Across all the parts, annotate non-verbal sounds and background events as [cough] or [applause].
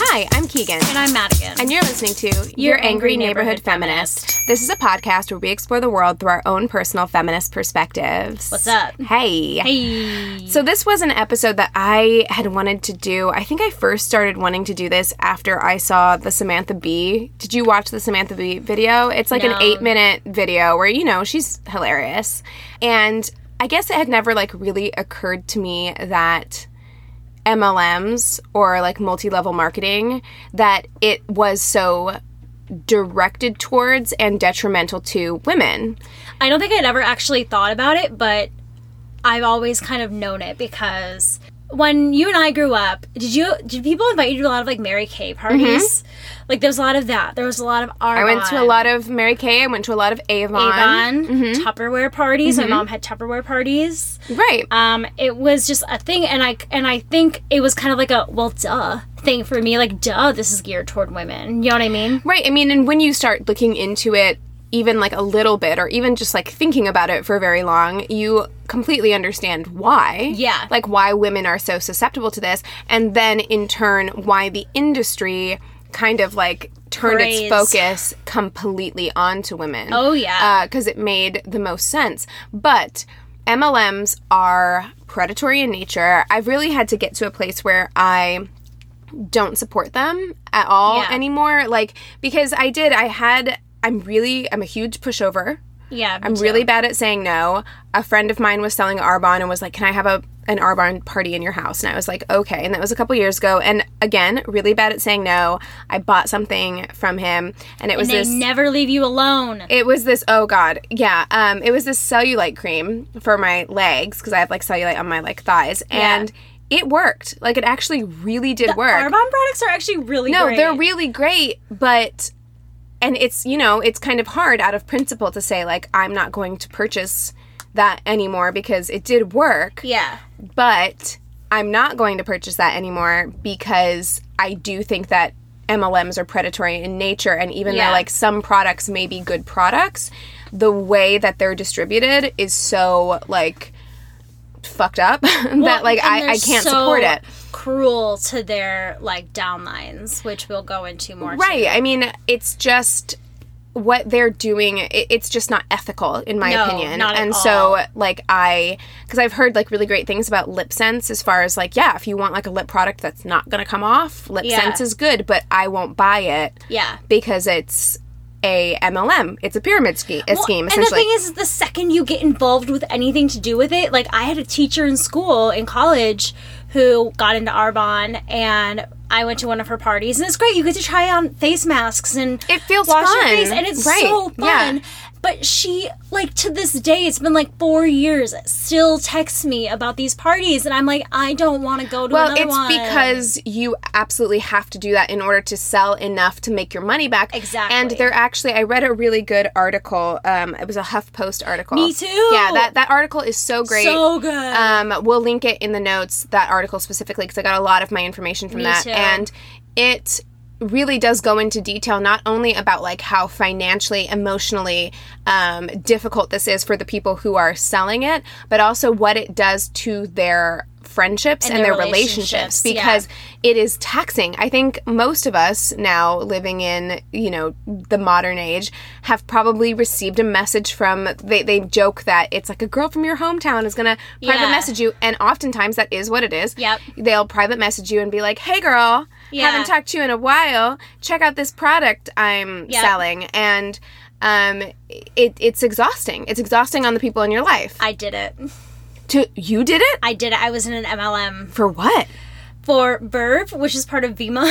Hi, I'm Keegan. And I'm Madigan. And you're listening to Your, Angry, Angry Neighborhood, Neighborhood Feminist. Feminist. This is a podcast where we explore the world through our own personal feminist perspectives. What's up? Hey. Hey. So, this was an episode that I had wanted to do. I think I first started wanting to do this after I saw the Samantha Bee. Did you watch the Samantha Bee video? It's like No. an eight minute video where, you know, she's hilarious. And I guess it had never like really occurred to me that MLMs or like multi level marketing that it was so directed towards and detrimental to women. I don't think I'd ever actually thought about it, but I've always kind of known it because when you and I grew up, did you did people invite you to a lot of like Mary Kay parties? Like there was a lot of that. There was a lot of Arbonne, Mm-hmm. I went to a lot of Mary Kay, I went to a lot of Avon. Avon, Mm-hmm. Tupperware parties. My mom had Tupperware parties. Right. Um, it was just a thing, and I and I think it was kind of like a well, duh thing for me. Like, duh, this is geared toward women. You know what I mean? Right. I mean, and when you start looking into it even like a little bit or even just like thinking about it for very long, you completely understand why. Yeah. Like why women are so susceptible to this and then in turn why the industry kind of like turned Praise. its focus completely onto women. Oh, yeah. Uh, because it made the most sense. But MLMs are predatory in nature. I've really had to get to a place where I don't support them at all Yeah. anymore. Like because I did, I had. I'm really. I'm a huge pushover. Yeah, I'm too. really bad at saying no. A friend of mine was selling Arbonne and was like, "Can I have a an Arbonne party in your house?" And I was like, "Okay." And that was a couple years ago. And again, really bad at saying no. I bought something from him, and it was And this. never leave you alone. It was this. Oh God, yeah. Um, it was this cellulite cream for my legs because I have like cellulite on my like thighs, and it worked. Like it actually really did work. Arbonne products are actually really No, great. they're really great, but and it's you know it's kind of hard out of principle to say like I'm not going to purchase that anymore because it did work, yeah. but I'm not going to purchase that anymore because I do think that MLMs are predatory in nature and even Yeah. though like some products may be good products, the way that they're distributed is so like fucked up [laughs] that like I, I can't so support it. Cruel to their like downlines, which we'll go into more. Right. I mean, it's just what they're doing. It, it's just not ethical, in my No, opinion. not at and so, like, I, because I've heard like really great things about lip sense as far as like, yeah, if you want like a lip product that's not going to come off, lip Yeah. sense is good, but I won't buy it Yeah. because it's a MLM. It's a pyramid sch- a scheme, and the thing is, the second you get involved with anything to do with it, like I had a teacher in school in college who got into Arbonne, and I went to one of her parties, and it's great. You get to try on face masks and It feels wash your fun. face, and it's Right, so yeah. But she, like to this day, it's been like four years, still texts me about these parties, and I'm like, I don't want to go to well, another it's one. because you absolutely have to do that in order to sell enough to make your money back. Exactly. And they're actually, I read a really good article. Um, it was a HuffPost article. Me too. Yeah, that that article is so great. so good. Um, we'll link it in the notes that article specifically because I got a lot of my information from Me that, too. and it really does go into detail not only about like how financially emotionally um, difficult this is for the people who are selling it but also what it does to their friendships and, And their their relationships relationships, yeah. because it is taxing i think most of us now living in you know the modern age have probably received a message from they, they joke that it's like a girl from your hometown is gonna private Yeah. message you and oftentimes that is what it is Yep. they'll private message you and be like hey girl Yeah. haven't talked to you in a while check out this product i'm Yep. selling and um it, it's exhausting it's exhausting on the people in your life I did it. To you did it I did it. I was in an MLM for what for Verve, which is part of Vemma.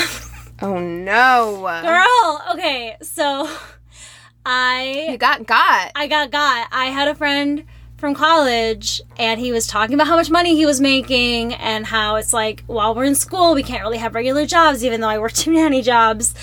[laughs] oh no Girl, okay, so I you got got I got got. I had a friend from college and he was talking about how much money he was making and how it's like while we're in school we can't really have regular jobs even though I work [laughs] two nanny jobs.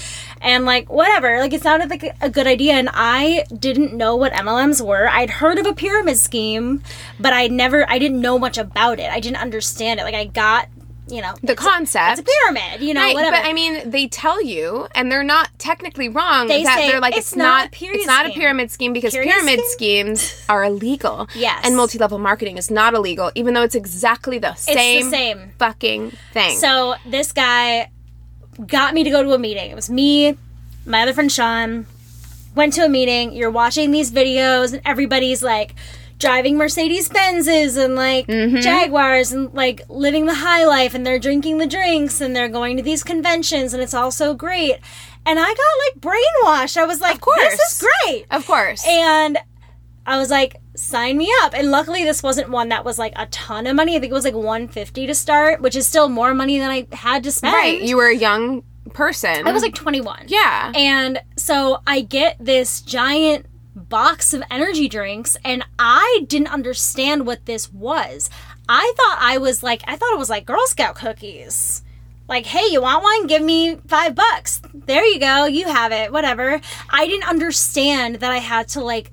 And like whatever. Like it sounded like a good idea and I didn't know what MLMs were. I'd heard of a pyramid scheme but I never I didn't know much about it. I didn't understand it. Like I got you know the it's a- concept it's a pyramid you know Right, whatever but I mean, they tell you, and they're not technically wrong. They that say they're like it's it's, not not, a pyramid it's not a scheme. pyramid scheme because Pyramid pyramid, schemes [laughs] are illegal. Yes. and multi-level marketing is not illegal, even though it's exactly the same, same. fucking thing. So this guy got me to go to a meeting. It was me, my other friend Sean, went to a meeting. You're watching these videos, and everybody's like driving Mercedes Benzes and like mm-hmm. Jaguars and like living the high life, and they're drinking the drinks and they're going to these conventions, and it's all so great. And I got like brainwashed. I was like, course. this is great. of course, And I was like, sign me up. And luckily this wasn't one that was like a ton of money. I think it was like 150 to start, which is still more money than I had to spend. right? You were a young person. I was like 21. yeah, And so I get this giant box of energy drinks and I didn't understand what this was. I thought I was like I thought it was like Girl Scout cookies. Like, hey, you want one? Give me five bucks. There you go. You have it. Whatever. I didn't understand that I had to like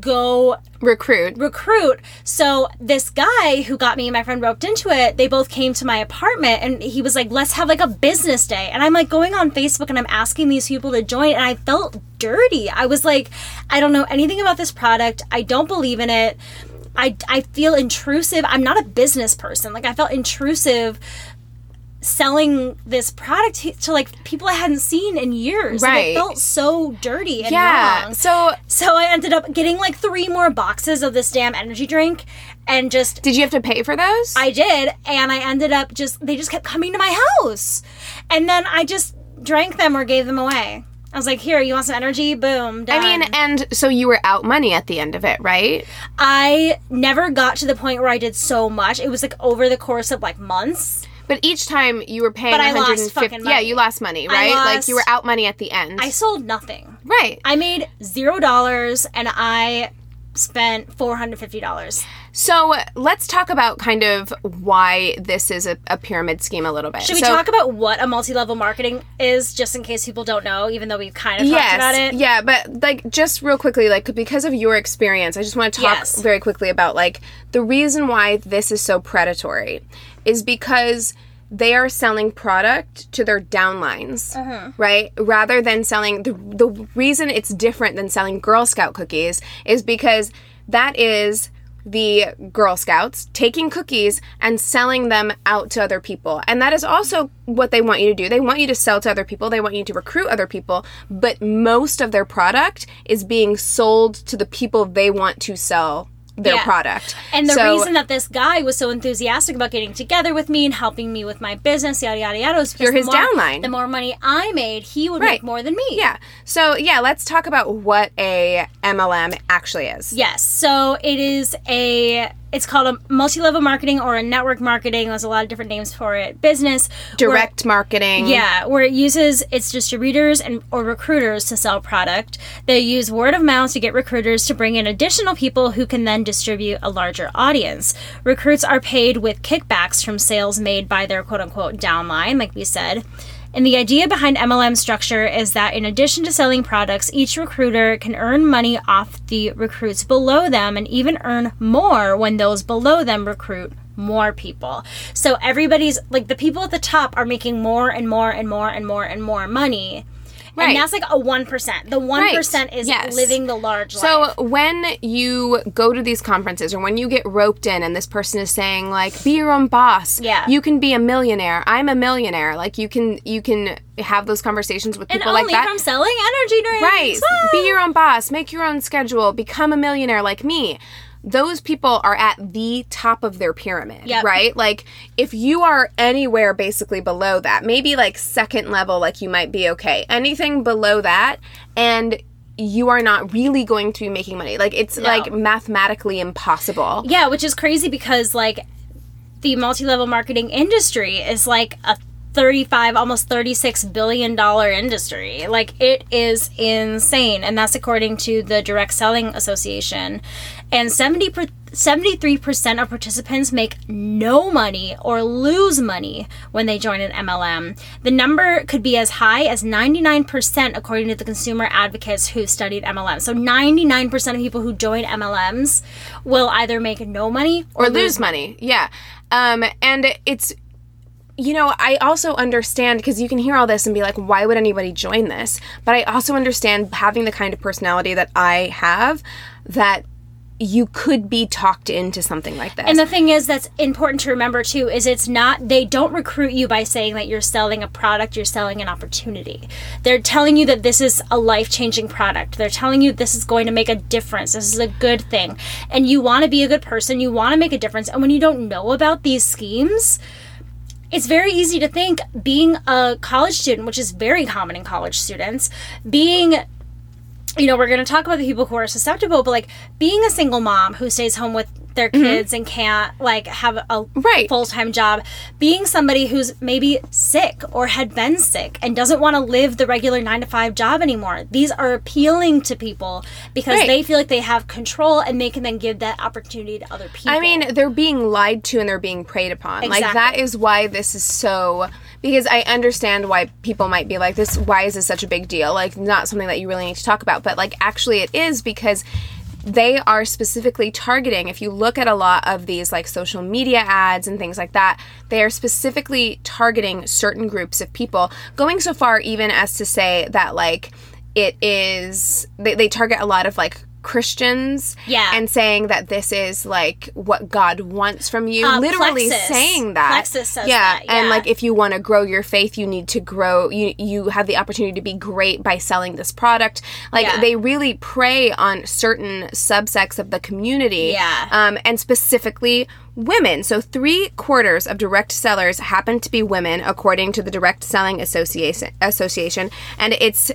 go recruit. recruit. So this guy who got me and my friend roped into it, they both came to my apartment and he was like, let's have like a business day. And I'm like going on Facebook and I'm asking these people to join and I felt dirty. I was like, I don't know anything about this product. I don't believe in it. I, I feel intrusive. I'm not a business person. Like I felt intrusive selling this product to, like people I hadn't seen in years. Right. it felt so dirty and Yeah. wrong. So, So I ended up getting like three more boxes of this damn energy drink and just did you have to pay for those? I did and I ended up just they just kept coming to my house. And then I just drank them or gave them away. I was like, "Here, you want some energy? Boom, done." I mean, and so you were out money at the end of it, right? I never got to the point where I did so much. It was like over the course of like months. But each time you were paying But I lost 150 fucking Yeah, you lost money, right? like you were out money at the end. I sold nothing. right. I made zero dollars and I spent four hundred fifty dollars. So let's talk about kind of why this is a, a pyramid scheme a little bit. Should we so, talk about what a multi-level marketing is, just in case people don't know? Even though we've kind of talked about it. yeah, but like just real quickly, like because of your experience, I just want to talk Yes. very quickly about like the reason why this is so predatory is because they are selling product to their downlines, Uh-huh. right? Rather than selling the the reason it's different than selling Girl Scout cookies is because that is the Girl Scouts taking cookies and selling them out to other people. And that is also what they want you to do. They want you to sell to other people, they want you to recruit other people, but most of their product is being sold to the people they want to sell their Yeah. product. And the So- reason that this guy was so enthusiastic about getting together with me and helping me with my business, yada yada yada, was because You're the his more, downline. The more money I made, he would Right. make more than me. Yeah. So, yeah, let's talk about what a MLM actually is. Yes. So it is a. It's called a multi-level marketing or a network marketing. There's a lot of different names for it. Business where- Direct marketing. Yeah, where it uses its distributors and or recruiters to sell product. They use word of mouth to get recruiters to bring in additional people who can then distribute a larger audience. Recruits are paid with kickbacks from sales made by their quote unquote downline, like we said. And the idea behind MLM structure is that in addition to selling products, each recruiter can earn money off the recruits below them and even earn more when those below them recruit more people. So everybody's like the people at the top are making more and more and more and more and more money. Right. And that's like a 1%. The 1% is Yes. living the large So life. when you go to these conferences or when you get roped in and this person is saying like be your own boss, Yeah. you can be a millionaire. I'm a millionaire. Like you can you can have those conversations with people only like that. from selling energy drinks. Right. Woo! Be your own boss, make your own schedule, become a millionaire like me. Those people are at the top of their pyramid, Yep. right? Like if you are anywhere basically below that, maybe like second level like you might be okay. Anything below that and you are not really going to be making money. Like it's like mathematically impossible. Yeah, which is crazy because like the multi-level marketing industry is like a 35 almost 36 billion dollar industry. Like it is insane and that's according to the Direct Selling Association. And 70 per, 73% of participants make no money or lose money when they join an MLM. The number could be as high as 99% according to the consumer advocates who studied MLM. So 99% of people who join MLMs will either make no money or lose money. Yeah. Um, and it's, you know, I also understand because you can hear all this and be like, why would anybody join this? But I also understand having the kind of personality that I have that you could be talked into something like this. And the thing is that's important to remember too is it's not they don't recruit you by saying that you're selling a product, you're selling an opportunity. They're telling you that this is a life-changing product. They're telling you this is going to make a difference. This is a good thing. And you want to be a good person, you want to make a difference. And when you don't know about these schemes, it's very easy to think being a college student, which is very common in college students, being you know, we're going to talk about the people who are susceptible, but like being a single mom who stays home with their kids and can't like have a Mm-hmm. Right. full-time job being somebody who's maybe sick or had been sick and doesn't want to live the regular 9 to 5 job anymore these are appealing to people because Right. they feel like they have control and they can then give that opportunity to other people I mean, they're being lied to and they're being preyed upon. Like that is why this is so because I understand why people might be like this why is this such a big deal? Like not something that you really need to talk about, but like actually it is because they are specifically targeting if you look at a lot of these like social media ads and things like that they are specifically targeting certain groups of people. Going so far even as to say that like it is they, they target a lot of like Christians Yeah. and saying that this is like what God wants from you. Uh, Literally Plexus. saying that. Yeah. that, And like if you want to grow your faith, you need to grow you you have the opportunity to be great by selling this product. Like Yeah. they really prey on certain subsects of the community. Yeah. Um and specifically women. So three quarters of direct sellers happen to be women, according to the Direct Selling Association Association. And it's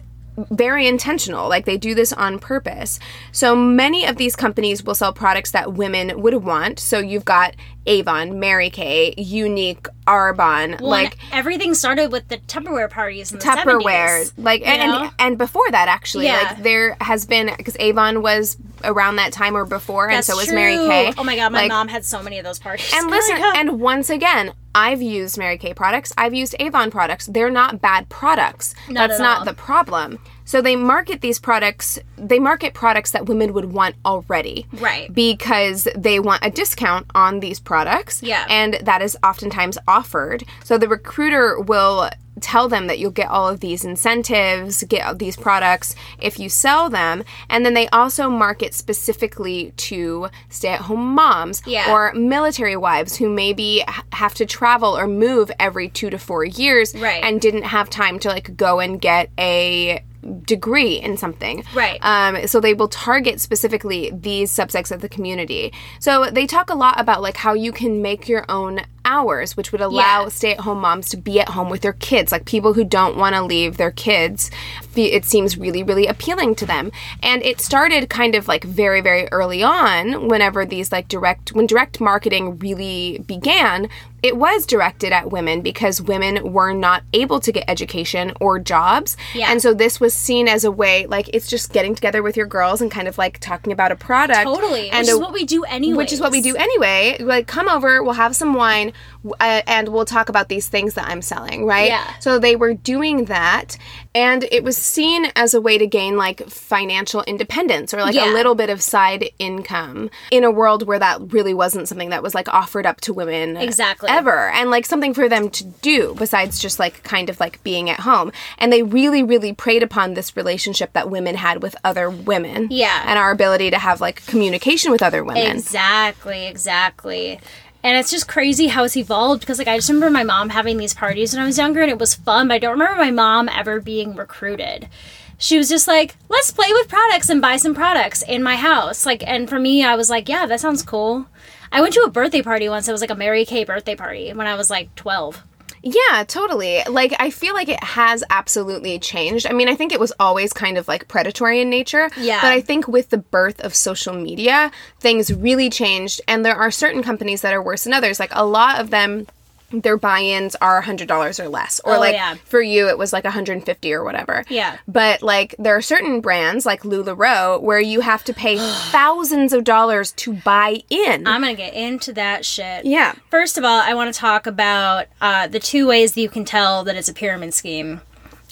very intentional. Like they do this on purpose. So many of these companies will sell products that women would want. So you've got Avon, Mary Kay, Younique, Arbonne, Well, like everything started with the Tupperware parties in the Tupperware, 70s, like and, and and before that actually, Yeah. like there has been because Avon was around that time or before, and That's so was true. Mary Kay. Oh my god, my Like, mom had so many of those parties. And [laughs] listen, and once again, I've used Mary Kay products. I've used Avon products. They're not bad products. Not That's at not all. the problem. So they market these products. They market products that women would want already, Right. Because they want a discount on these products. Yeah. and that is oftentimes offered. So the recruiter will tell them that you'll get all of these incentives, get these products if you sell them, and then they also market specifically to stay-at-home moms Yeah. or military wives who maybe have to travel or move every 2 to 4 years Right. and didn't have time to like go and get a degree in something. Right. Um, so they will target specifically these subsects of the community. So they talk a lot about like how you can make your own hours, which would allow Yeah. stay-at-home moms to be at home with their kids, like people who don't want to leave their kids. It seems really, really appealing to them. And it started kind of like very, very early on. Whenever these like direct, when direct marketing really began, it was directed at women because women were not able to get education or jobs. Yeah. And so this was seen as a way, like it's just getting together with your girls and kind of like talking about a product. totally, And which is a- what we do anyway. which is what we do anyway. Like, come over, we'll have some wine, uh, and we'll talk about these things that I'm selling, right? Yeah. So they were doing that, And it was seen as a way to gain like financial independence or like Yeah. a little bit of side income in a world where that really wasn't something that was like offered up to women Exactly. ever and like something for them to do besides just like kind of like being at home. And they really, really preyed upon this relationship that women had with other women. Yeah. And our ability to have like communication with other women. Exactly, exactly. And it's just crazy how it's evolved because, like, I just remember my mom having these parties when I was younger and it was fun, but I don't remember my mom ever being recruited. She was just like, let's play with products and buy some products in my house. Like, and for me, I was like, yeah, that sounds cool. I went to a birthday party once. It was like a Mary Kay birthday party when I was like 12. Yeah, totally. Like, I feel like it has absolutely changed. I mean, I think it was always kind of like predatory in nature. Yeah. But I think with the birth of social media, things really changed. And there are certain companies that are worse than others. Like, a lot of them. Their buy-ins are hundred dollars or less, or Oh, like yeah. for you it was like 150 or whatever. Yeah. But like there are certain brands like Lularoe where you have to pay [gasps] thousands of dollars to buy in. I'm going to get into that shit. yeah. First of all, I want to talk about uh, the two ways that you can tell that it's a pyramid scheme,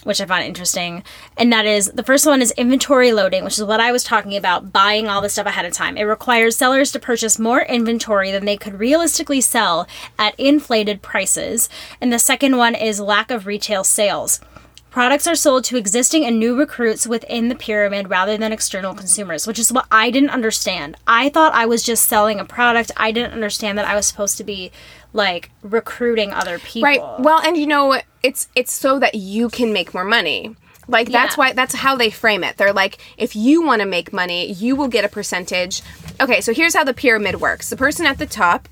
which I found interesting. And that is the first one is inventory loading, which is what I was talking about, buying all the stuff ahead of time. It requires sellers to purchase more inventory than they could realistically sell at inflated prices. And the second one is lack of retail sales. Products are sold to existing and new recruits within the pyramid rather than external consumers, which is what I didn't understand. I thought I was just selling a product. I didn't understand that I was supposed to be like recruiting other people. Right. Well, and you know, it's it's so that you can make more money. Like that's Yeah. why that's how they frame it. They're like, if you want to make money, you will get a percentage. Okay, so here's how the pyramid works. The person at the top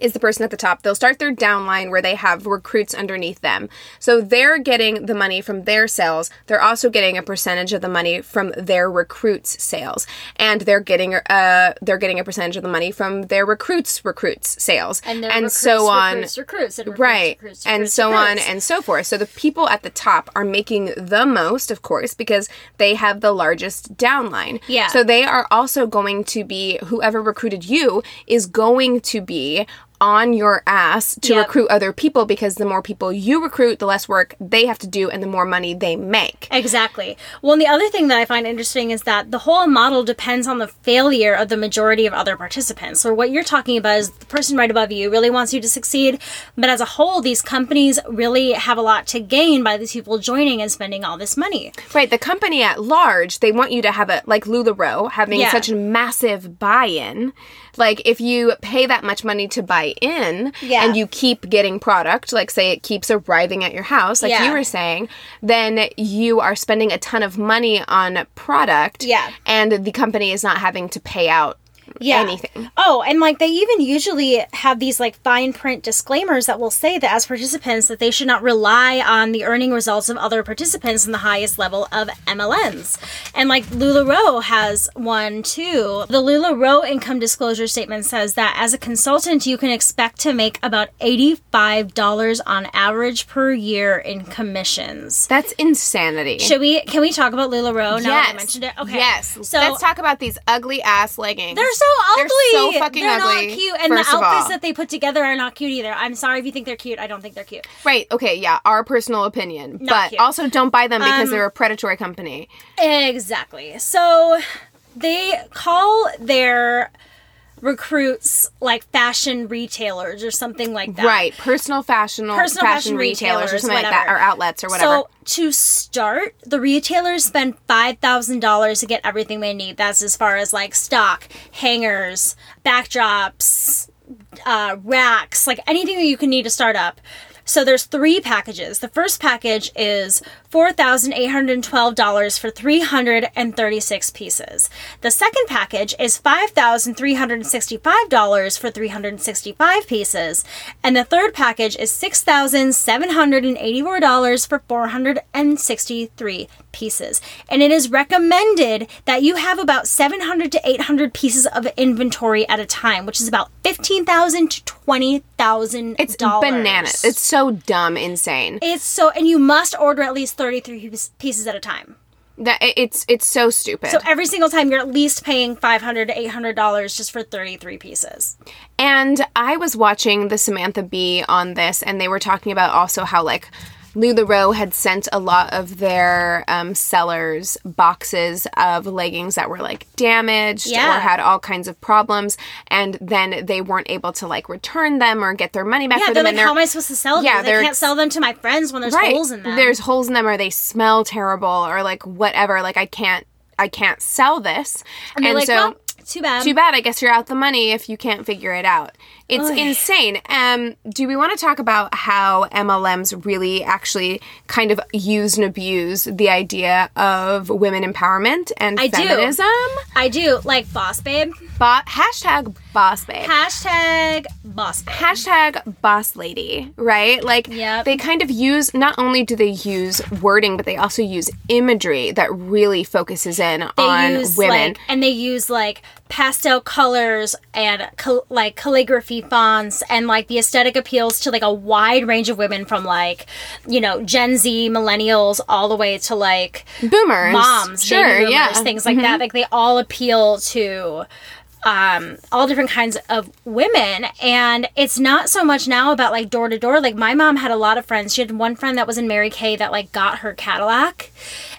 is the person at the top. They'll start their downline where they have recruits underneath them. So they're getting the money from their sales. They're also getting a percentage of the money from their recruits' sales, and they're getting uh they're getting a percentage of the money from their recruits' recruits' sales, and, then recruits, so on recruits, recruits, and recruits, right recruits, and so on and so forth so the people at the top are making the most of course because they have the largest downline Yeah. so they are also going to be whoever recruited you is going to be on your ass to Yep. recruit other people because the more people you recruit the less work they have to do and the more money they make Exactly. Well, and the other thing that I find interesting is that the whole model depends on the failure of the majority of other participants. So, what you're talking about is the person right above you really wants you to succeed, but as a whole, these companies really have a lot to gain by these people joining and spending all this money. Right, the company at large, they want you to have a like LuLaRoe having Yeah. such a massive buy-in. Like if you pay that much money to buy in Yeah. and you keep getting product, like say it keeps arriving at your house, like Yeah. you were saying, then you are spending a ton of money on product Yeah. and the company is not having to pay out anything. Oh, and like they even usually have these like fine print disclaimers that will say that as participants that they should not rely on the earning results of other participants in the highest level of MLMs. And like LuLaRoe has one too. The LuLaRoe income disclosure statement says that as a consultant you can expect to make about $85 on average per year in commissions. That's insanity. Should we can we talk about LuLaRoe now that I mentioned it? Okay. Yes. So let's talk about these ugly ass leggings. They're so ugly. They're so fucking They're ugly, not cute, and the outfits that they put together are not cute either. I'm sorry if you think they're cute. I don't think they're cute. Right. Okay. Yeah. Our personal opinion, but cute. Um, also don't buy them because they're a predatory company. Exactly. So they call their recruits like fashion retailers or something like that. Right. Personal fashion, Personal fashion, fashion retailers, or retailers, something like that, or outlets or whatever. So to start, the retailers spend five thousand dollars to get everything they need. That's as far as like stock, hangers, backdrops, uh, racks, like anything that you can need to start up. So there's three packages. The first package is four thousand eight hundred and twelve dollars for three hundred and thirty-six pieces. The second package is five thousand three hundred and sixty-five dollars for three hundred and sixty-five pieces, and the third package is six thousand seven hundred and eighty-four dollars for four hundred and sixty-three pieces. And it is recommended that you have about seven hundred to eight hundred pieces of inventory at a time, which is about fifteen thousand to twenty thousand. it's bananas. It's so dumb, insane. It's so, and you must order at least 33 pieces at a time. That it's it's so stupid. So every single time you're at least paying 500 to 800 dollars just for 33 pieces. And I was watching the Samantha Bee on this, and they were talking about also how like LuLaRoe had sent a lot of their um, sellers boxes of leggings that were like damaged Yeah. or had all kinds of problems, and then they weren't able to like return them or get their money back Yeah, for they're them. like, and how am I supposed to sell them? Yeah, I they're- can't sell them to my friends when there's holes in them. There's holes in them, or they smell terrible, or like whatever. Like I can't, I can't sell this. and they're like, so, well, too bad. too bad. I guess you're out the money if you can't figure it out. It's insane. Um, do we want to talk about how MLMs really actually kind of use and abuse the idea of women empowerment and I do. I do like boss babe. Bo- hashtag boss babe. Hashtag boss babe. hashtag boss lady, right? Like Yep. they kind of use not only do they use wording, but they also use imagery that really focuses in they on use women. like and they use like pastel colors and cal- like calligraphy fonts and like the aesthetic appeals to like a wide range of women from like you know Gen Z millennials all the way to like boomers, moms, sure, boomers, yeah, Mm-hmm. things like that. Like they all appeal to um all different kinds of women. And it's not so much now about like door to door. Like my mom had a lot of friends. She had one friend that was in mary kay that like got her cadillac.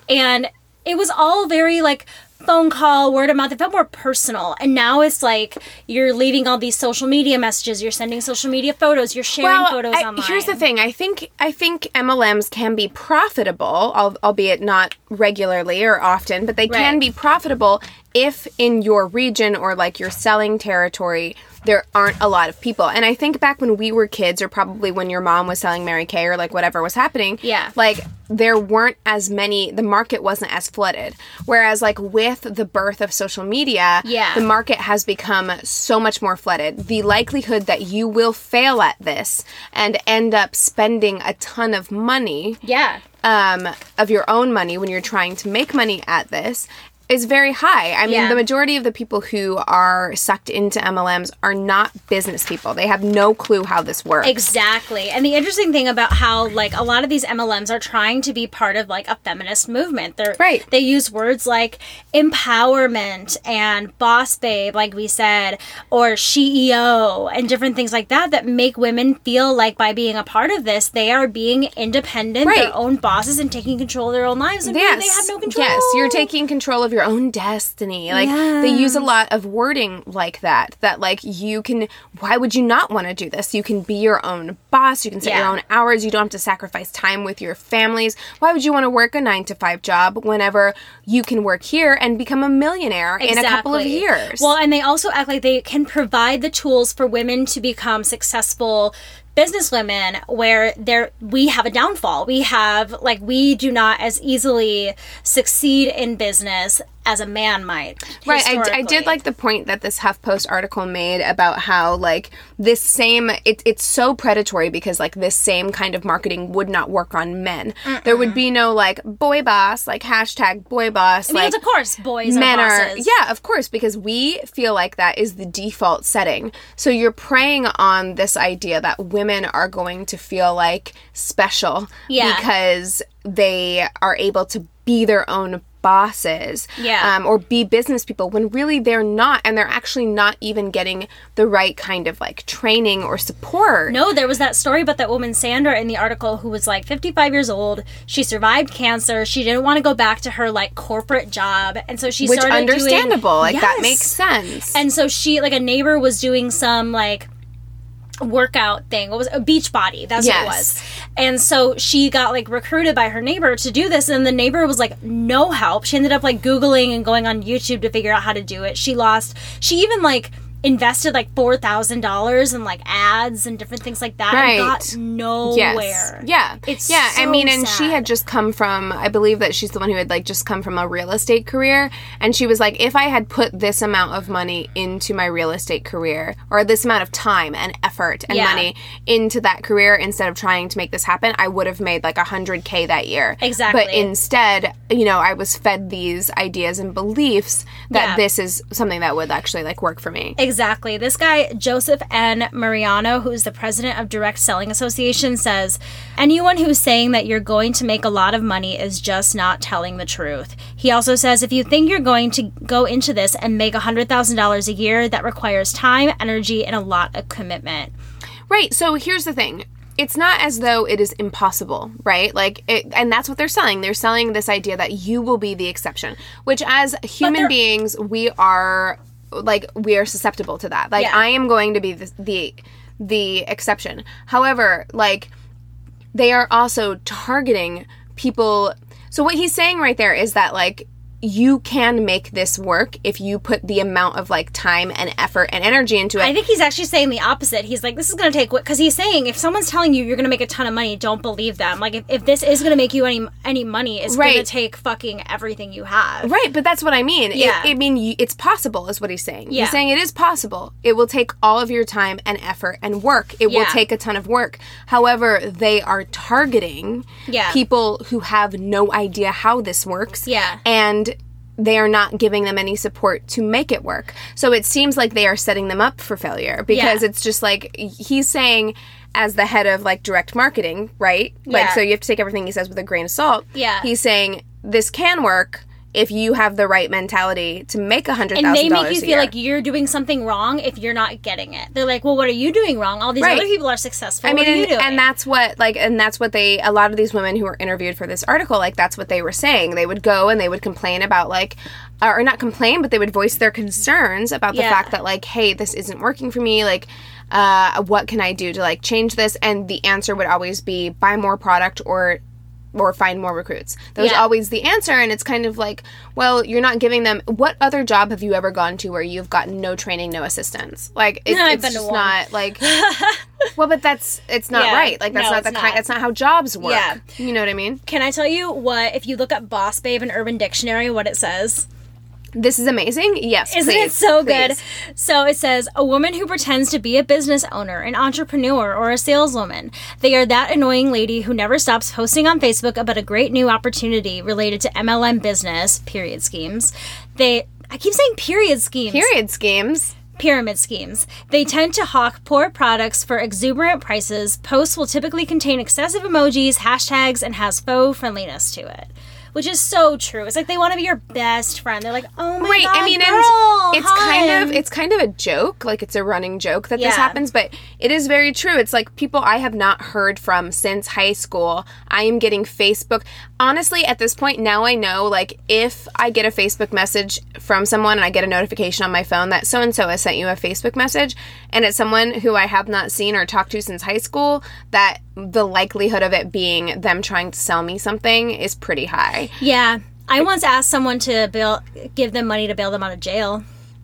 And it was all very like phone call word of mouth it felt more personal. And now it's like you're leaving all these social media messages you're sending social media photos you're sharing photos I- online. Here's the thing. I think I think MLMs can be profitable, albeit not regularly or often, but they can be profitable if in your region or like your selling territory there aren't a lot of people. And I think back when we were kids, or probably when your mom was selling Mary Kay or like whatever was happening, Yeah. like there weren't as many. The market wasn't as flooded. Whereas like with the birth of social media, Yeah. the market has become so much more flooded. The likelihood that you will fail at this and end up spending a ton of money, yeah um, of your own money when you're trying to make money at this is very high. I mean, Yeah. the majority of the people who are sucked into MLMs are not business people. They have no clue how this works. Exactly. And the interesting thing about how like a lot of these MLMs are trying to be part of like a feminist movement. They're Right. they use words like empowerment and boss babe, like we said, or CEO and different things like that that make women feel like by being a part of this, they are being independent, Right. their own bosses and taking control of their own lives and really they have no control. Yes, you're taking control of your own destiny. Like they use a lot of wording like that. That like you can. Why would you not want to do this? You can be your own boss. You can set your own hours. You don't have to sacrifice time with your families. Why would you want to work a nine to five job whenever you can work here and become a millionaire in a couple of years? Well, and they also act like they can provide the tools for women to become successful business women where there we have a downfall. We have like we do not as easily succeed in business as a man might. Right, I, I did like the point that this HuffPost article made about how like this same it, it's so predatory because like this same kind of marketing would not work on men. There would be no like boy boss, like hashtag boy boss, like because of course boys men are are yeah, of course, because we feel like that is the default setting. So you're preying on this idea that women are going to feel like special Yeah. because they are able to be their own bosses Yeah. um, or be business people when really they're not and they're actually not even getting the right kind of like training or support No, there was that story about that woman Sandra in the article who was like 55 years old. She survived cancer. She didn't want to go back to her like corporate job, and so she which started doing- understandable like that makes sense And so she, like, a neighbor was doing some, like, workout thing. What was a Beachbody? That's what it was. And so she got like recruited by her neighbor to do this, and the neighbor was like no help. She ended up like googling and going on YouTube to figure out how to do it. She lost. She even like invested like four thousand dollars in like ads and different things like that. Right. And got nowhere. Yes. Yeah. It's yeah. I mean, and she had just come from. I believe that she's the one who had like just come from a real estate career, and she was like, if I had put this amount of money into my real estate career, or this amount of time and effort and Yeah. money into that career, instead of trying to make this happen, I would have made like a hundred k that year. Exactly. But instead, you know, I was fed these ideas and beliefs that Yeah. this is something that would actually like work for me. Exactly. This guy, Joseph N. Mariano, who's the president of Direct Selling Association, says anyone who's saying that you're going to make a lot of money is just not telling the truth. He also says if you think you're going to go into this and make $100,000 a year, that requires time, energy, and a lot of commitment. Right. So here's the thing. it's not as though it is impossible, right? Like, it, and that's what they're selling. They're selling this idea that you will be the exception, which as human beings, we are like we are susceptible to that. Like, Yeah. I am going to be the the, the exception. However, like they are also targeting people. So what he's saying right there is that like you can make this work if you put the amount of like time and effort and energy into it. I think he's actually saying the opposite. He's like, this is going to take, because he's saying if someone's telling you you're going to make a ton of money, don't believe them. Like, if, if this is going to make you any any money, it's going Right. to take fucking everything you have. Right, but that's what I mean. Yeah. I mean, it's possible, is what he's saying. Yeah. He's saying it is possible. It will take all of your time and effort and work. It will take a ton of work. However, they are targeting Yeah. people who have no idea how this works. Yeah. And they are not giving them any support to make it work. So it seems like they are setting them up for failure because Yeah. it's just like he's saying as the head of like direct marketing, right? Like Yeah. so you have to take everything he says with a grain of salt. Yeah. He's saying this can work if you have the right mentality to make a hundred And they make you feel year. like you're doing something wrong if you're not getting it. They're like, well, what are you doing wrong? All these Right. other people are successful. I mean, what are you and, and that's what like, and that's what they. A lot of these women who were interviewed for this article, like, that's what they were saying. They would go and they would complain about like, uh, or not complain, but they would voice their concerns about the Yeah. fact that like, hey, this isn't working for me. Like, uh, what can I do to like change this? And the answer would always be buy more product or or find more recruits. That was Yeah. always the answer. And it's kind of like, well, you're not giving them. What other job have you ever gone to where you've gotten no training, no assistance? Like, it, I've it's just not like. [laughs] well, but that's it's not Yeah. right. Like that's No, not the it's kind. not. That's not how jobs work. Yeah. You know what I mean? Can I tell you what, if you look up Boss Babe in Urban Dictionary, what it says? This is amazing. Yes, Isn't please, it so good? So it says a woman who pretends to be a business owner, an entrepreneur, or a saleswoman. They are that annoying lady who never stops posting on Facebook about a great new opportunity related to MLM business, period schemes. They I keep saying period schemes. Period schemes. Pyramid schemes. They tend to hawk poor products for exuberant prices. Posts will typically contain excessive emojis, hashtags, and has faux friendliness to it. Which is so true. It's like they want to be your best friend. They're like, oh my Right. god, I mean, girl, it's kind of it's kind of a joke. Like it's a running joke that this happens, but it is very true. It's like people I have not heard from since high school. I am getting Facebook. Honestly, at this point now, I know like if I get a Facebook message from someone and I get a notification on my phone that so and so has sent you a Facebook message, and it's someone who I have not seen or talked to since high school, that the likelihood of it being them trying to sell me something is pretty high. Yeah. I once asked someone to bail, give them money to bail them out of jail.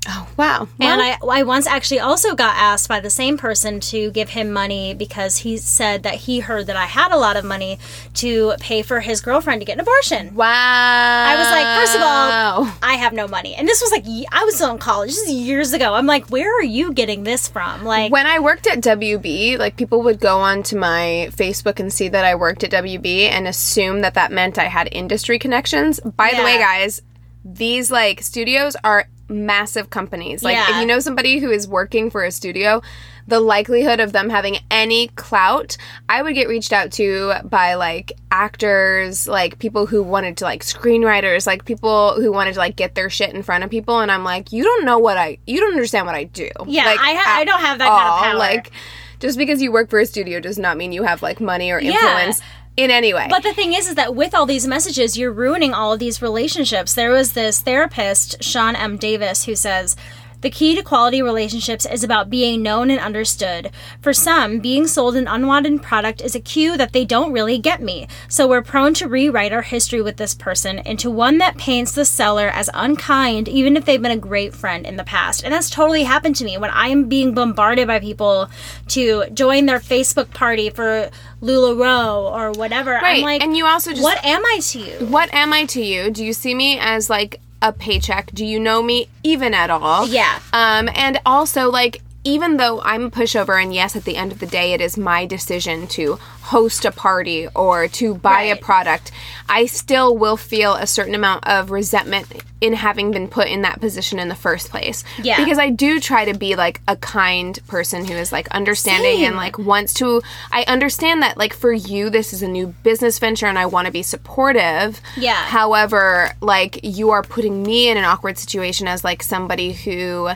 Oh wow! And I, I once actually also got asked by the same person to give him money because he said that he heard that I had a lot of money to pay for his girlfriend to get an abortion. wow! I was like, first of all, I have no money. And this was like, I was still in college. This is years ago. I'm like, where are you getting this from? Like, when I worked at WB, like people would go onto my Facebook and see that I worked at WB and assume that that meant I had industry connections. By the way, guys, these like studios are massive companies. Like if you know somebody who is working for a studio, the likelihood of them having any clout, I would get reached out to by like actors, like people who wanted to like screenwriters, like people who wanted to like get their shit in front of people and I'm like, you don't know what I you don't understand what I do. Yeah, like, I ha- I don't have that kind of all. power. Like just because you work for a studio does not mean you have like money or influence in any way. But the thing is, is that with all these messages, you're ruining all of these relationships. There was this therapist, Sean M. Davis, who says, the key to quality relationships is about being known and understood. For some, being sold an unwanted product is a cue that they don't really get me. So we're prone to rewrite our history with this person into one that paints the seller as unkind, even if they've been a great friend in the past. And that's totally happened to me when I am being bombarded by people to join their Facebook party for LuLaRoe or whatever. Right, I'm like, and you also just- what am I to you? what am I to you? Do you see me as like a paycheck? Do you know me even at all? Yeah. Um, and also like even though I'm a pushover, and yes, at the end of the day, it is my decision to host a party or to buy a product, I still will feel a certain amount of resentment in having been put in that position in the first place. Yeah. Because I do try to be like a kind person who is like understanding and like wants to. I understand that like for you, this is a new business venture and I want to be supportive. Yeah. However, like you are putting me in an awkward situation as like somebody who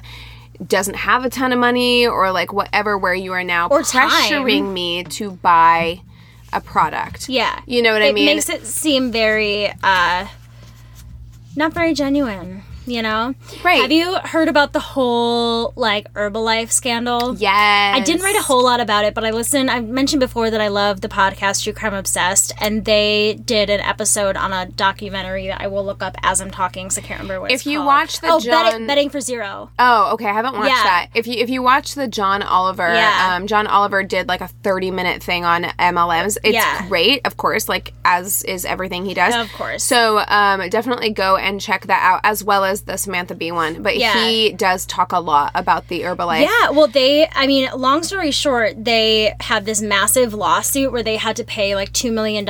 doesn't have a ton of money or like whatever where you are now Or time. pressuring me to buy a product. Yeah. You know what I mean? it makes it seem very uh not very genuine, you know? Right. Have you heard about the whole like Herbalife scandal? Yes. I didn't write a whole lot about it, but I listened. I mentioned before that I love the podcast True Crime Obsessed, and they did an episode on a documentary that I will look up as I'm talking, so I can't remember what If you called. watch the oh, John- betting, betting for zero. Oh, okay. I haven't watched Yeah. that. If you if you watch the John Oliver, Yeah. um, John Oliver did like a thirty minute thing on MLMs. It's Yeah. great, of course, like as is everything he does. Of course. So um, definitely go and check that out, as well as the Samantha Bee one. But Yeah. he does talk a lot about the Herbalife. Yeah, well, they, I mean, long story short, they had this massive lawsuit where they had to pay like $2 million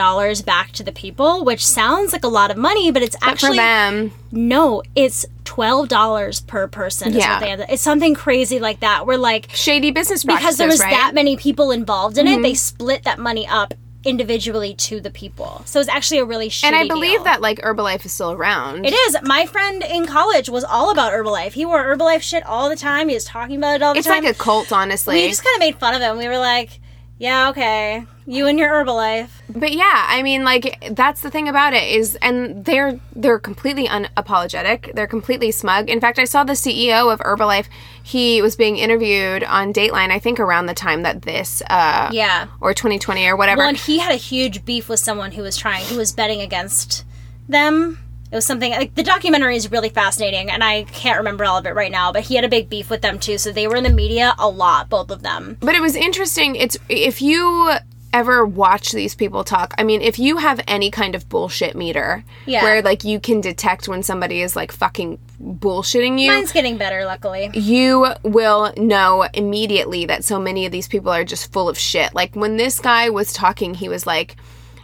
back to the people, which sounds like a lot of money, but it's But actually, for them, no, it's $12 per person. Is Yeah. what they had. It's something crazy like that, where like, shady business because there was right? Mm-hmm. that many people involved in it, they split that money up individually to the people. So it's actually a really shitty and I believe deal. that like Herbalife is still around. It is. My friend in college was all about Herbalife. He wore Herbalife shit all the time. He was talking about it all the It's time. It's like a cult, honestly. we just kind of made fun of him. We were like, yeah, okay. You and your Herbalife. But yeah, I mean, like that's the thing about it is, and they're they're completely unapologetic. They're completely smug. In fact, I saw the CEO of Herbalife. He was being interviewed on Dateline. I think around the time that this, uh, Yeah. or 2020 or whatever. Well, and he had a huge beef with someone who was trying, who was betting against them. It was something like the documentary is really fascinating, and I can't remember all of it right now. But he had a big beef with them too, so they were in the media a lot, both of them. But it was interesting. It's if you ever watch these people talk, I mean, if you have any kind of bullshit meter, Yeah. where like you can detect when somebody is like fucking bullshitting you. Mine's getting better, luckily. you will know immediately that so many of these people are just full of shit. Like when this guy was talking, he was like,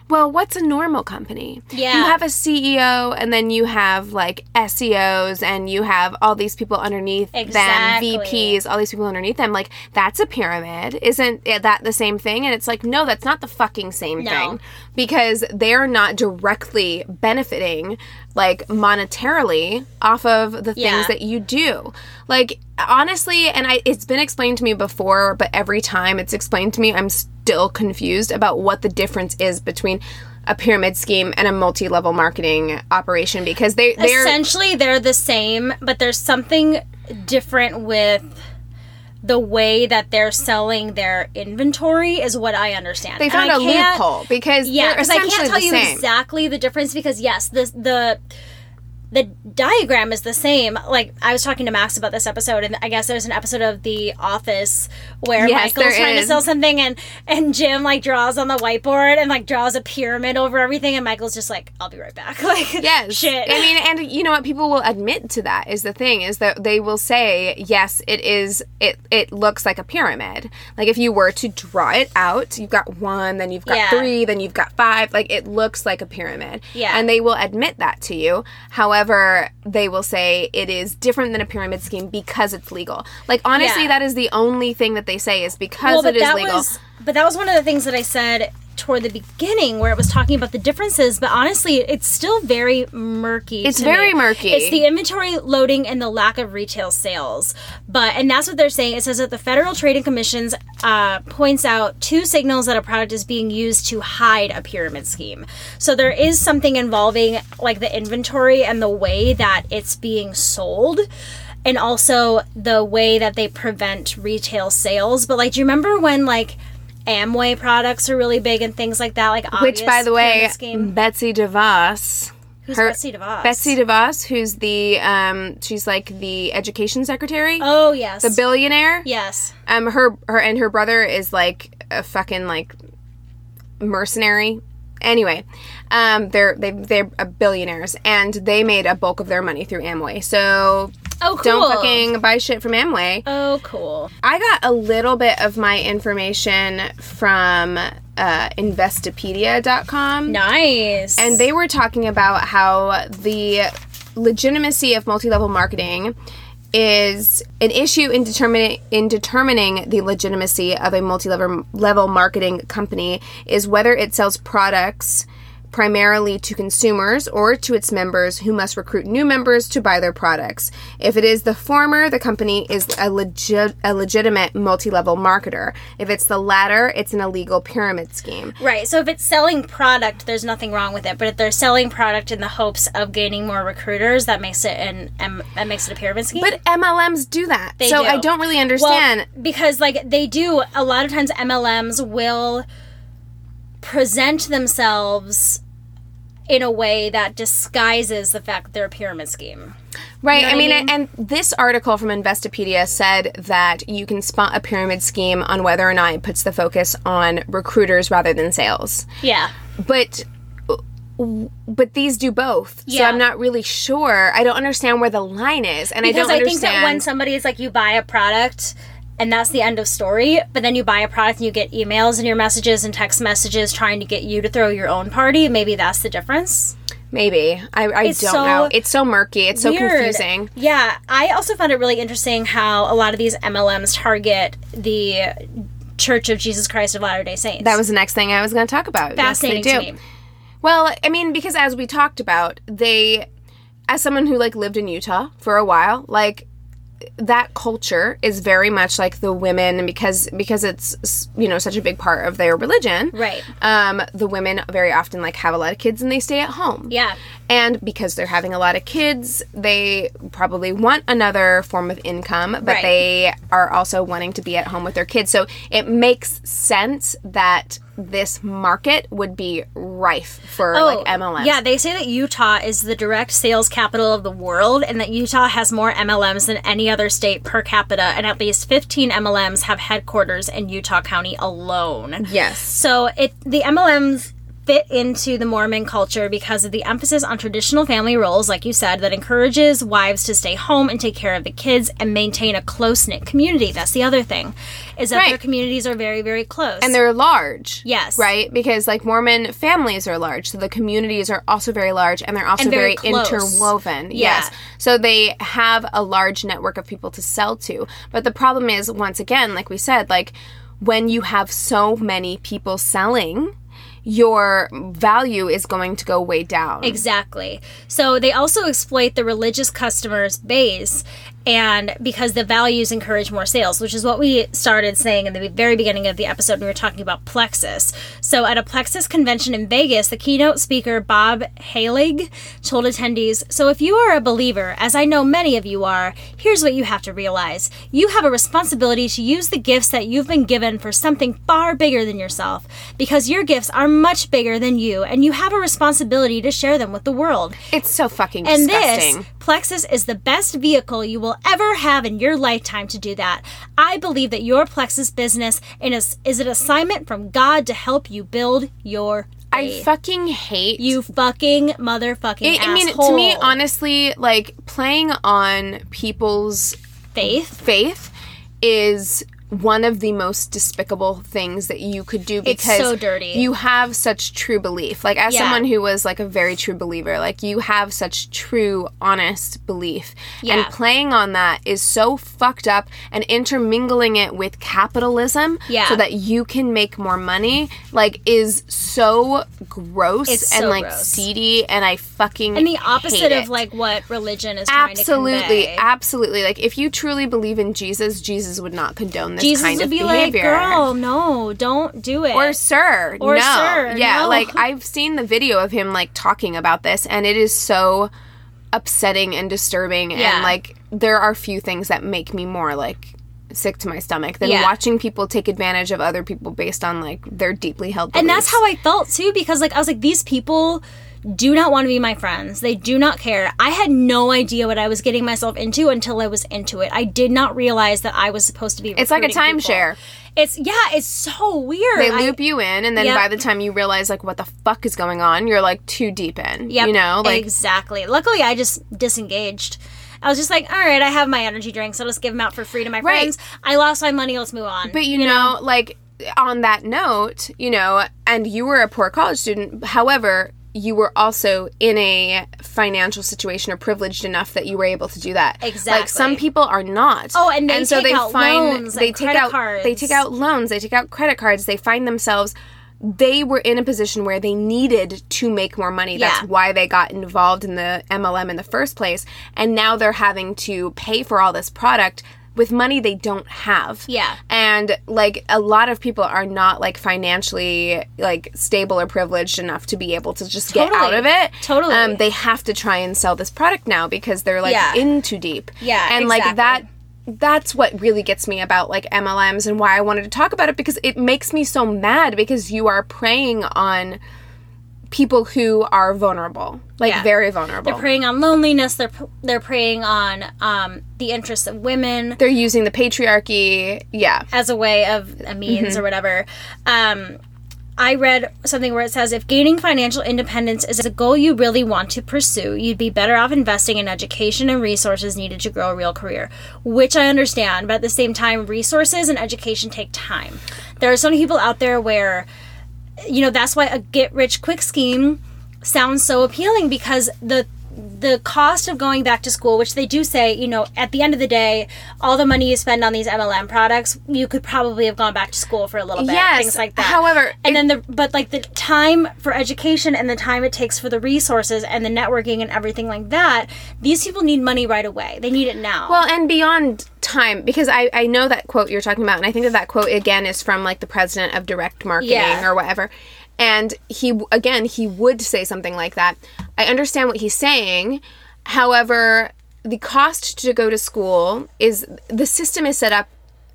well, what's a normal company? Yeah. You have a CEO and then you have like SEOs and you have all these people underneath Exactly. them, VPs, all these people underneath them. Like, that's a pyramid. Isn't that the same thing? And it's like, no, that's not the fucking same No. thing because they're not directly benefiting like monetarily off of the things Yeah. that you do. Like honestly, and I it's been explained to me before, but every time it's explained to me, I'm still confused about what the difference is between a pyramid scheme and a multi-level marketing operation because they they're Essentially, they're the same, but there's something different with the way that they're selling their inventory, is what I understand. they And found I a loophole because Yeah, because I can't tell you same. exactly the difference because yes, the the the diagram is the same. Like I was talking to Max about this episode, and I guess there's an episode of The Office where Yes, Michael's trying to sell something, and and Jim like draws on the whiteboard and like draws a pyramid over everything, and Michael's just like, "I'll be right back." [laughs] Like, Yes. shit. I mean, and you know what? People will admit to that. Is the thing is that they will say, yes, it is. It it looks like a pyramid. Like if you were to draw it out, you've got one, then you've got Yeah. three, then you've got five. Like it looks like a pyramid. Yeah. And they will admit that to you. However, they will say it is different than a pyramid scheme because it's legal. Like honestly, Yeah. that is the only thing that they say is because well, it is legal. was but that was one of the things that I said toward the beginning where it was talking about the differences but honestly it's still very murky It's very me. murky. it's the inventory loading and the lack of retail sales but and that's what they're saying it says that the federal trading commissions uh, points out two signals that a product is being used to hide a pyramid scheme so there is something involving like the inventory and the way that it's being sold and also the way that they prevent retail sales. But like, do you remember when like Amway products are really big and things like that? Like, Which, by the way. Betsy DeVos. who's Betsy DeVos? Betsy DeVos, who's the um, she's like the education secretary, Oh yes, the billionaire. yes. Um, her her and her brother is like a fucking like mercenary. Anyway, um, they're they they're billionaires, and they made a bulk of their money through Amway. So Oh cool. don't fucking buy shit from Amway. Oh cool. I got a little bit of my information from uh, Investopedia.com. Nice. And they were talking about how the legitimacy of multi-level marketing is an issue in determining in determining the legitimacy of a multi-level level marketing company is whether it sells products primarily to consumers or to its members who must recruit new members to buy their products. If it is the former, the company is a legit a legitimate multi-level marketer. If it's the latter, it's an illegal pyramid scheme. Right. So if it's selling product, there's nothing wrong with it. But if they're selling product in the hopes of gaining more recruiters, that makes it an um, that makes it a pyramid scheme. But MLMs do that. They so do. I don't really well, understand. because like they do a lot of times MLMs will present themselves in a way that disguises the fact that they're a pyramid scheme. Right. know I what I mean, mean? and this article from Investopedia said that you can spot a pyramid scheme on whether or not it puts the focus on recruiters rather than sales. Yeah. But but these do both. Yeah. So. I'm not really sure. I don't understand where the line is, and Because I I, don't think that understand. when somebody is like you buy a product and that's the end of story, but then you buy a product and you get emails and your messages and text messages trying to get you to throw your own party, maybe that's the difference. Maybe I, I don't so know. It's so murky. It's so confusing. Yeah, I also found it really interesting how a lot of these MLMs target the Church of Jesus Christ of Latter Day Saints. That was the next thing I was going to talk about. fascinating yes, to they do. me. Well, I mean, because as we talked about, they, as someone who like lived in Utah for a while, like that culture is very much like the women, because because it's you know such a big part of their religion, Right. Um, the women very often like have a lot of kids and they stay at home. Yeah. And because they're having a lot of kids, they probably want another form of income, but Right. they are also wanting to be at home with their kids. So it makes sense that this market would be rife for like MLMs. Oh, Yeah, they say that Utah is the direct sales capital of the world and that Utah has more MLMs than any other state per capita, and at least 15 MLMs have headquarters in Utah County alone. Yes. So it the MLMs fit into the Mormon culture because of the emphasis on traditional family roles, like you said, that encourages wives to stay home and take care of the kids and maintain a close knit community. That's the other thing, is that Right. their communities are very, very close. And they're large. Yes. Right? Because like Mormon families are large. So the communities are also very large and they're also And very very, interwoven. Yeah. Yes. So they have a large network of people to sell to. But the problem is, once again, like we said, like when you have so many people selling, your value is going to go way down. Exactly. So they also exploit the religious customers base and because the values encourage more sales, which is what we started saying in the very beginning of the episode when we were talking about Plexus. So at a Plexus convention in Vegas, the keynote speaker Bob Halig told attendees, "So if you are a believer, as I know many of you are, here's what you have to realize. You have a responsibility to use the gifts that you've been given for something far bigger than yourself because your gifts are much bigger than you and you have a responsibility to share them with the world. It's so fucking And disgusting. this, Plexus, is the best vehicle you will ever have in your lifetime to do that. I believe that your Plexus business is, is an assignment from God to help you build your I fucking hate you fucking motherfucking I I mean, to me, honestly, like playing on people's faith. faith is one of the most despicable things that you could do It's because so dirty. you have such true belief. Like as Yeah. someone who was like a very true believer, like you have such true honest belief. Yeah. And playing on that is so fucked up and intermingling it with capitalism Yeah. so that you can make more money like is so gross It's and so like gross. seedy and I fucking And the opposite of like what religion is trying to absolutely absolutely like if you truly believe in jesus jesus would not condone this Jesus kind would of be behavior like, "Girl, no, don't do it." or sir Or no sir, yeah no. like [laughs] i've seen the video of him like talking about this and it is so upsetting and disturbing Yeah. and like there are few things that make me more like sick to my stomach than Yeah. watching people take advantage of other people based on like their deeply held and that's how I felt too because like I was like these people do not want to be my friends. They do not care. I had no idea what I was getting myself into until I was into it. I did not realize that I was supposed to be It's like a timeshare. It's yeah, it's so weird. they I- loop you in and then Yep. by the time you realize like what the fuck is going on you're like too deep in Yeah, you know like exactly. Luckily, I just disengaged. I was just like, all right, I have my energy drinks. I'll just give them out for free to my Right. friends. I lost my money. Let's move on. But you, know, like on that note, you know, and you were a poor college student. However, you were also in a financial situation or privileged enough that you were able to do that. Exactly. Like some people are not. Oh, and they take out loans they and take out cards. they take out loans, they take out credit cards. They find themselves they were in a position where they needed to make more money. That's Yeah. why they got involved in the MLM in the first place. And now they're having to pay for all this product with money they don't have. Yeah. And like a lot of people are not like financially like stable or privileged enough to be able to just get out of it. Totally. Um, they have to try and sell this product now because they're like Yeah. in too deep. Yeah, And like that that's what really gets me about like MLMs and why I wanted to talk about it because it makes me so mad because you are preying on people who are vulnerable, like Yeah. very vulnerable. They're preying on loneliness. They're they're preying on um, the interests of women They're using the patriarchy. Yeah. as a way of a means Mm-hmm. or whatever. Um, I read something where it says if gaining financial independence is a goal you really want to pursue, you'd be better off investing in education and resources needed to grow a real career, which I understand, but at the same time, resources and education take time. There are so many people out there where, you know, that's why a get rich quick scheme sounds so appealing because the the cost of going back to school, which they do say, you know, at the end of the day, all the money you spend on these MLM products, you could probably have gone back to school for a little bit, Yes, things like that. however, and it- then the but like the time for education and the time it takes for the resources and the networking and everything like that, these people need money right away. They need it now. Well, and beyond time, because I, I know that quote you're talking about, and I think that that quote again is from like the president of direct marketing Yeah. or whatever. And he, again, he would say something like that. I understand what he's saying. However, the cost to go to school is the system is set up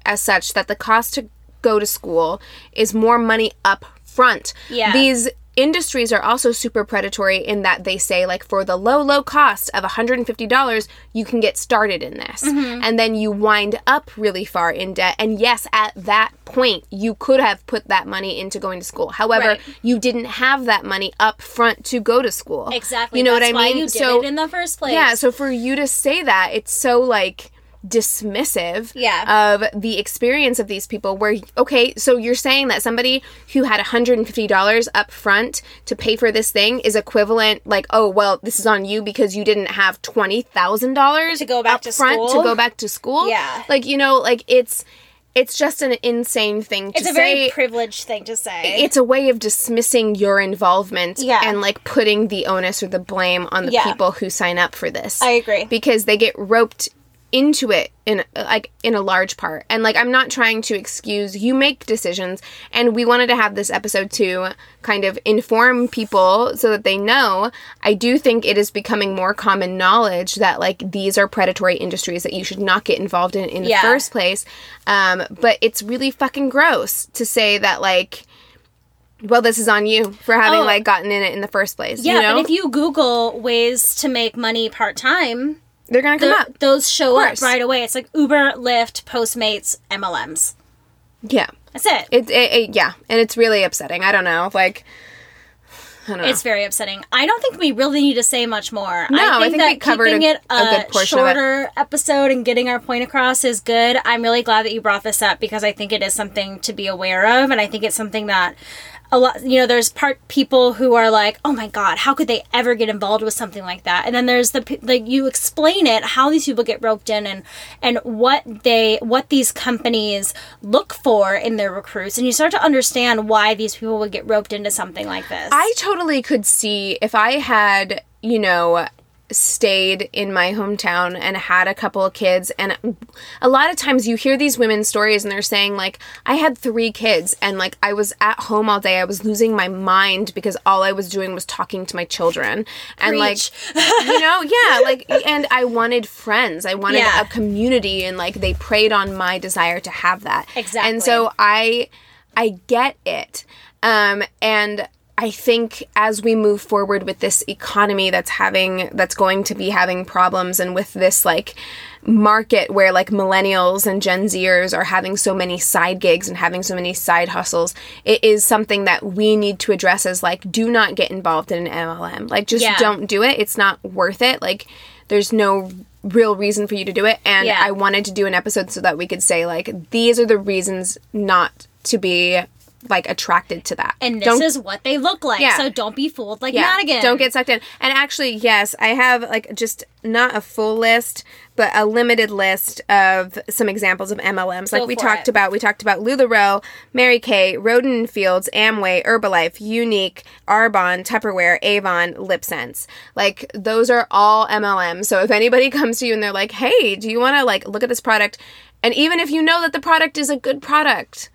as such that the cost to go to school is more money up front. Yeah. These industries are also super predatory in that they say like for the low low cost of $150 you can get started in this Mm-hmm. and then you wind up really far in debt and yes at that point you could have put that money into going to school however Right. you didn't have that money up front to go to school exactly. you know That's what i why mean it in the first place. yeah, so for you to say that, it's so like dismissive Yeah. of the experience of these people where okay so you're saying that somebody who had $150 up front to pay for this thing is equivalent like oh well this is on you because you didn't have $20000 To go back up to front to school? go back to school Yeah. like you know like it's it's just an insane thing to it's a say very privileged thing to say. it's a way of dismissing your involvement Yeah. and like putting the onus or the blame on the Yeah. people who sign up for this. I agree. Because they get roped into it in like in a large part. And like I'm not trying to excuse you make decisions and we wanted to have this episode to kind of inform people so that they know. I do think it is becoming more common knowledge that like these are predatory industries that you should not get involved in in the Yeah. first place. Um but it's really fucking gross to say that like well, this is on you for having Oh. like gotten in it in the first place. yeah, you know? but if you Google ways to make money part time, they're gonna come up. those show up right away. It's like Uber, Lyft, Postmates, MLMs. Yeah, That's it. it, it, it- yeah, and it's really upsetting. I don't know, like, I don't know. It's very upsetting. I don't think we really need to say much more. No, I I think, think that keeping a- it a, a good portion of it. shorter episode and getting our point across is good. I'm really glad that you brought this up because I think it is something to be aware of, and I think it's something that a lot. You know, there's part people who are like, "Oh my god, how could they ever get involved with something like that?" And then there's the like you explain it how these people get roped in and and what they what these companies look for in their recruits, and you start to understand why these people would get roped into something like this. I totally could see if I had, you know, stayed in my hometown and had a couple of kids and a lot of times you hear these women's stories and they're saying like I had 3 kids and like I was at home all day I was losing my mind because all I was doing was talking to my children and Preach. like [laughs] you know yeah like and I wanted friends I wanted Yeah. a community and like they preyed on my desire to have that Exactly. and so I I get it. Um, and I think as we move forward with this economy that's having that's going to be having problems and with this like market where like millennials and Gen Zers are having so many side gigs and having so many side hustles, it is something that we need to address as like do not get involved in an MLM. Like just Yeah. don't do it. It's not worth it. Like there's no real reason for you to do it and Yeah. I wanted to do an episode so that we could say like these are the reasons not to be like attracted to that. And this Don't is what they look like. Yeah. So don't be fooled like yeah, Madigan. Don't get sucked in. And actually, yes, I have like just not a full list, but a limited list of some examples of MLMs. Like we talked it. about, we talked about LuLaRoe, Mary Kay, Rodan Fields, Amway, Herbalife, Younique, Arbonne, Tupperware, Avon, LipSense. Like those are all MLMs. So if anybody [laughs] comes to you and they're like, "Hey, do you want to like look at this product?" And even if you know that the product is a good product,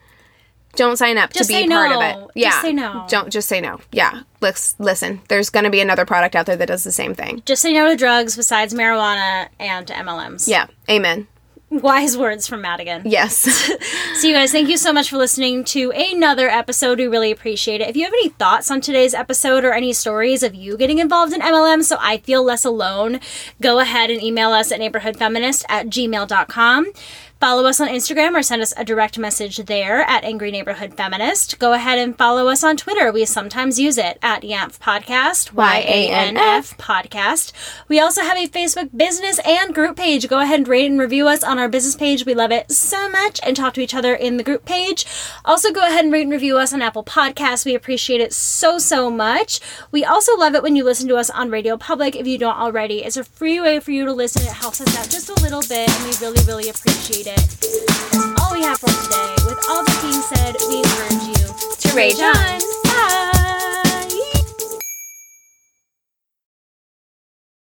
don't sign up Just to be part no. of it. Yeah. Just say no. Don't just say no. Yeah. Let's listen. There's going to be another product out there that does the same thing. Just say no to drugs besides marijuana and to MLMs. Yeah. Amen. Wise words from Madigan. Yes. [laughs] So, you guys, thank you so much for listening to another episode. We really appreciate it. If you have any thoughts on today's episode or any stories of you getting involved in MLM so I feel less alone, go ahead and email us at neighborhoodfeminist at gmail.com. Follow us on Instagram or send us a direct message there at Angry Neighborhood Feminist. Go ahead and follow us on Twitter. We sometimes use it at YANF Podcast, Y A N F Podcast. We also have a Facebook business and group page. Go ahead and rate and review us on our business page. We love it so much and talk to each other in the group page. Also, go ahead and rate and review us on Apple Podcasts. We appreciate it so, so much. We also love it when you listen to us on Radio Public if you don't already. It's a free way for you to listen. It helps us out just a little bit, and we really, really appreciate it. That's all we have for today. With all that being said, we encourage you to rage on. Bye.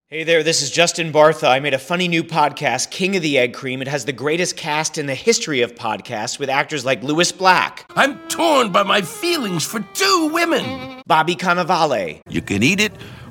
Hey there, this is Justin Bartha. I made a funny new podcast, King of the Egg Cream. It has the greatest cast in the history of podcasts with actors like Lewis Black, I'm torn by my feelings for two women. Bobby Cannavale, You can eat it,